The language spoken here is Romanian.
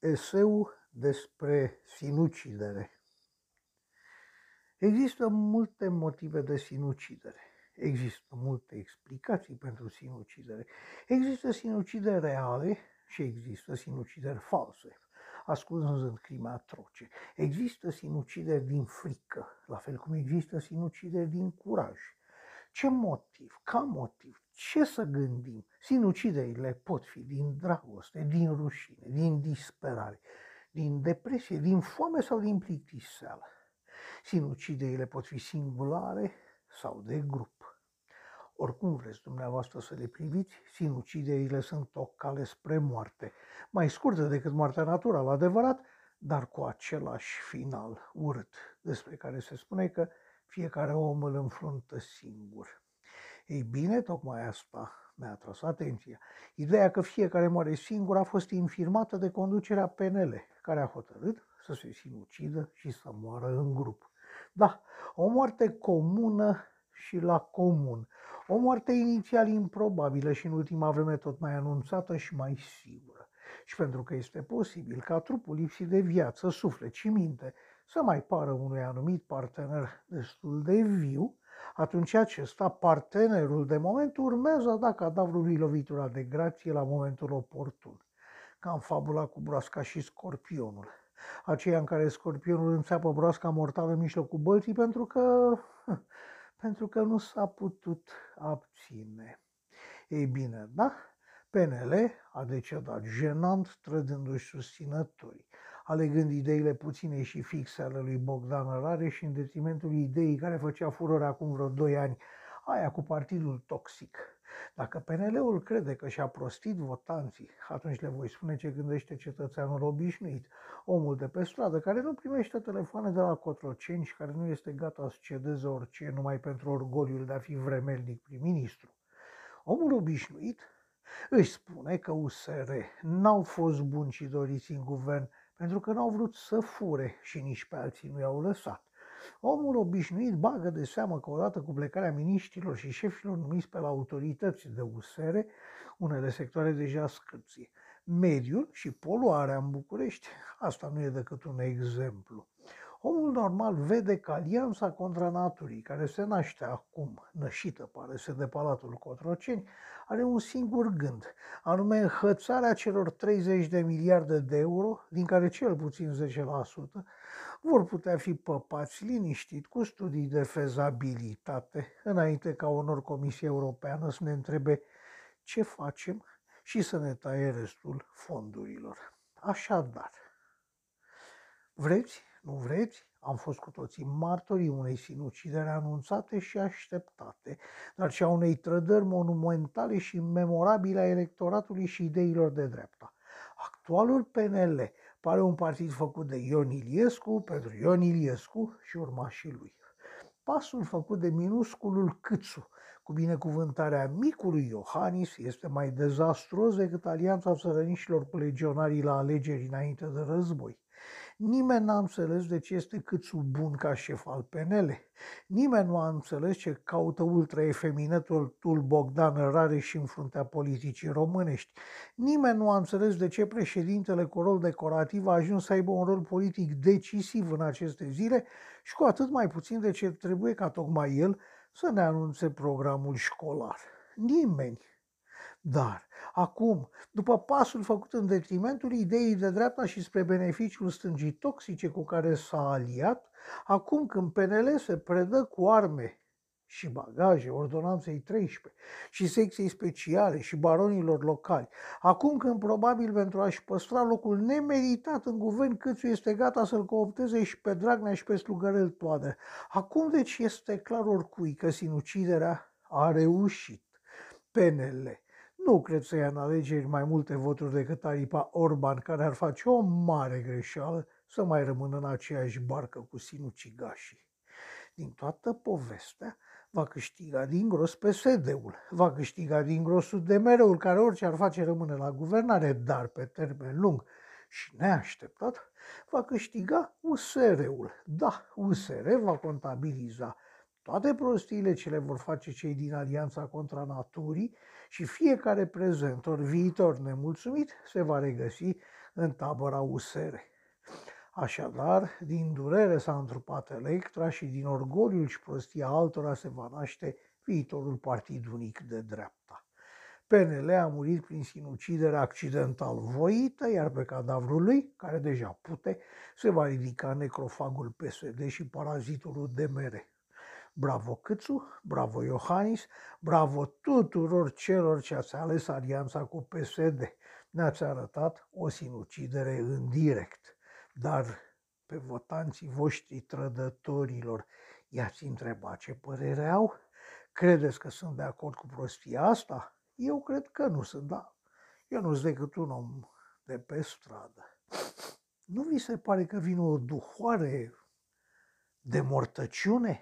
Eseu despre sinucidere. Există multe motive de sinucidere. Există multe explicații pentru sinucidere. Există sinucidere reale și există sinucideri false, ascunzând crime atroce. Există sinucideri din frică, la fel cum există sinucideri din curaj. Ce motiv? Ca motiv? Ce să gândim? Sinuciderile pot fi din dragoste, din rușine, din disperare, din depresie, din foame sau din plictiseală. Sinuciderile pot fi singulare sau de grup. Oricum vreți dumneavoastră să le priviți, sinuciderile sunt o cale spre moarte, mai scurtă decât moartea naturală, adevărat, dar cu același final urât, despre care se spune că fiecare om îl înfruntă singur. Ei bine, tocmai asta mi-a atras atenția. Ideea că fiecare moare singur a fost infirmată de conducerea PNL, care a hotărât să se sinucidă și să moară în grup. Da, o moarte comună și la comun. O moarte inițial improbabilă și în ultima vreme tot mai anunțată și mai sigură. Și pentru că este posibil ca trupul lipsit de viață, suflet și minte să mai pară unui anumit partener destul de viu, atunci acesta, partenerul de moment, urmează a da cadavrului lovitura de grație la momentul oportun. Ca în fabula cu broasca și scorpionul. Aceea în care scorpionul înțeapă broasca mortală în mijlocul bălții pentru că, pentru că nu s-a putut abține. Ei bine, da? PNL a decedat jenant trădându-și susținătorii alegând ideile puține și fixe ale lui Bogdan Rare și în detrimentul ideii care făcea furore acum vreo 2 ani, aia cu partidul toxic. Dacă PNL-ul crede că și-a prostit votanții, atunci le voi spune ce gândește cetățeanul obișnuit, omul de pe stradă care nu primește telefoane de la Cotroceni și care nu este gata să cedeze orice numai pentru orgoliul de a fi vremelnic prim-ministru. Omul obișnuit își spune că USR n-au fost buni și doriți în guvern pentru că n-au vrut să fure și nici pe alții nu i-au lăsat. Omul obișnuit bagă de seamă că odată cu plecarea miniștrilor și șefilor numiți pe la autorități de USR, unele sectoare deja scârție. Mediul și poluarea în București, asta nu e decât un exemplu. Omul normal vede că alianța contra naturii, care se naște acum, nășită pare să de Palatul Cotroceni, are un singur gând, anume înhățarea celor 30 de miliarde de euro, din care cel puțin 10% vor putea fi păpați liniștit cu studii de fezabilitate, înainte ca onor Comisia Europeană să ne întrebe ce facem și să ne taie restul fondurilor. Așadar, vreți nu vreți? Am fost cu toții martorii unei sinucidere anunțate și așteptate, dar și a unei trădări monumentale și memorabile a electoratului și ideilor de dreapta. Actualul PNL pare un partid făcut de Ion Iliescu pentru Ion Iliescu și urmașii lui. Pasul făcut de minusculul Câțu, cu binecuvântarea micului Iohannis, este mai dezastruos decât alianța țărănișilor cu legionarii la alegeri înainte de război. Nimeni n-a înțeles de ce este câțu bun ca șef al PNL. Nimeni nu a înțeles ce caută ultra-efeminătul Bogdan Rareș și în fruntea politicii românești. Nimeni nu a înțeles de ce președintele cu rol decorativ a ajuns să aibă un rol politic decisiv în aceste zile și cu atât mai puțin de ce trebuie ca tocmai el să ne anunțe programul școlar. Nimeni. Dar, acum, după pasul făcut în detrimentul ideii de dreapta și spre beneficiul stângii toxice cu care s-a aliat, acum când PNL se predă cu arme și bagaje ordonanței 13 și secției speciale și baronilor locali, acum când probabil pentru a-și păstra locul nemeritat în guvern Câțu este gata să-l coopteze și pe Dragnea și pe Slugărel Toadă, acum deci este clar oricui că sinuciderea a reușit. PNL nu cred să ia în alegeri mai multe voturi decât aripa Orban, care ar face o mare greșeală să mai rămână în aceeași barcă cu sinucigașii. Din toată povestea, va câștiga din gros PSD-ul, va câștiga din gros UDMR-ul, care orice ar face rămâne la guvernare, dar pe termen lung și neașteptat, va câștiga USR-ul. Da, USR va contabiliza toate prostiile ce le vor face cei din Alianța contra Naturii și fiecare prezent ori viitor nemulțumit se va regăsi în tabăra USR. Așadar, din durere s-a întrupat Electra și din orgoliul și prostia altora se va naște viitorul partid unic de dreapta. PNL a murit prin sinucidere accidental voită, iar pe cadavrul lui, care deja pute, se va ridica necrofagul PSD și parazitul UDMR. Bravo Câțu, bravo Iohannis, bravo tuturor celor ce ați ales alianța cu PSD. Ne-ați arătat o sinucidere în direct. Dar pe votanții voștri trădătorilor i-ați întrebat ce părere au? Credeți că sunt de acord cu prostia asta? Eu cred că nu sunt, da. Eu nu sunt decât un om de pe stradă. Nu vi se pare că vine o duhoare de mortăciune?